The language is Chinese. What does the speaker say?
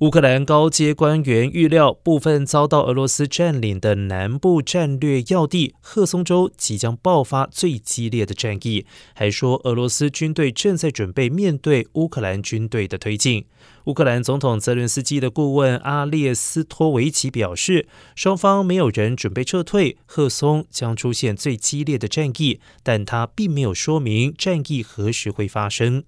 乌克兰高阶官员预料部分遭到俄罗斯占领的南部战略要地赫松州即将爆发最激烈的战役还说俄罗斯军队正在准备面对乌克兰军队的推进。乌克兰总统泽伦斯基的顾问阿列斯托维奇表示双方没有人准备撤退赫松将出现最激烈的战役但他并没有说明战役何时会发生。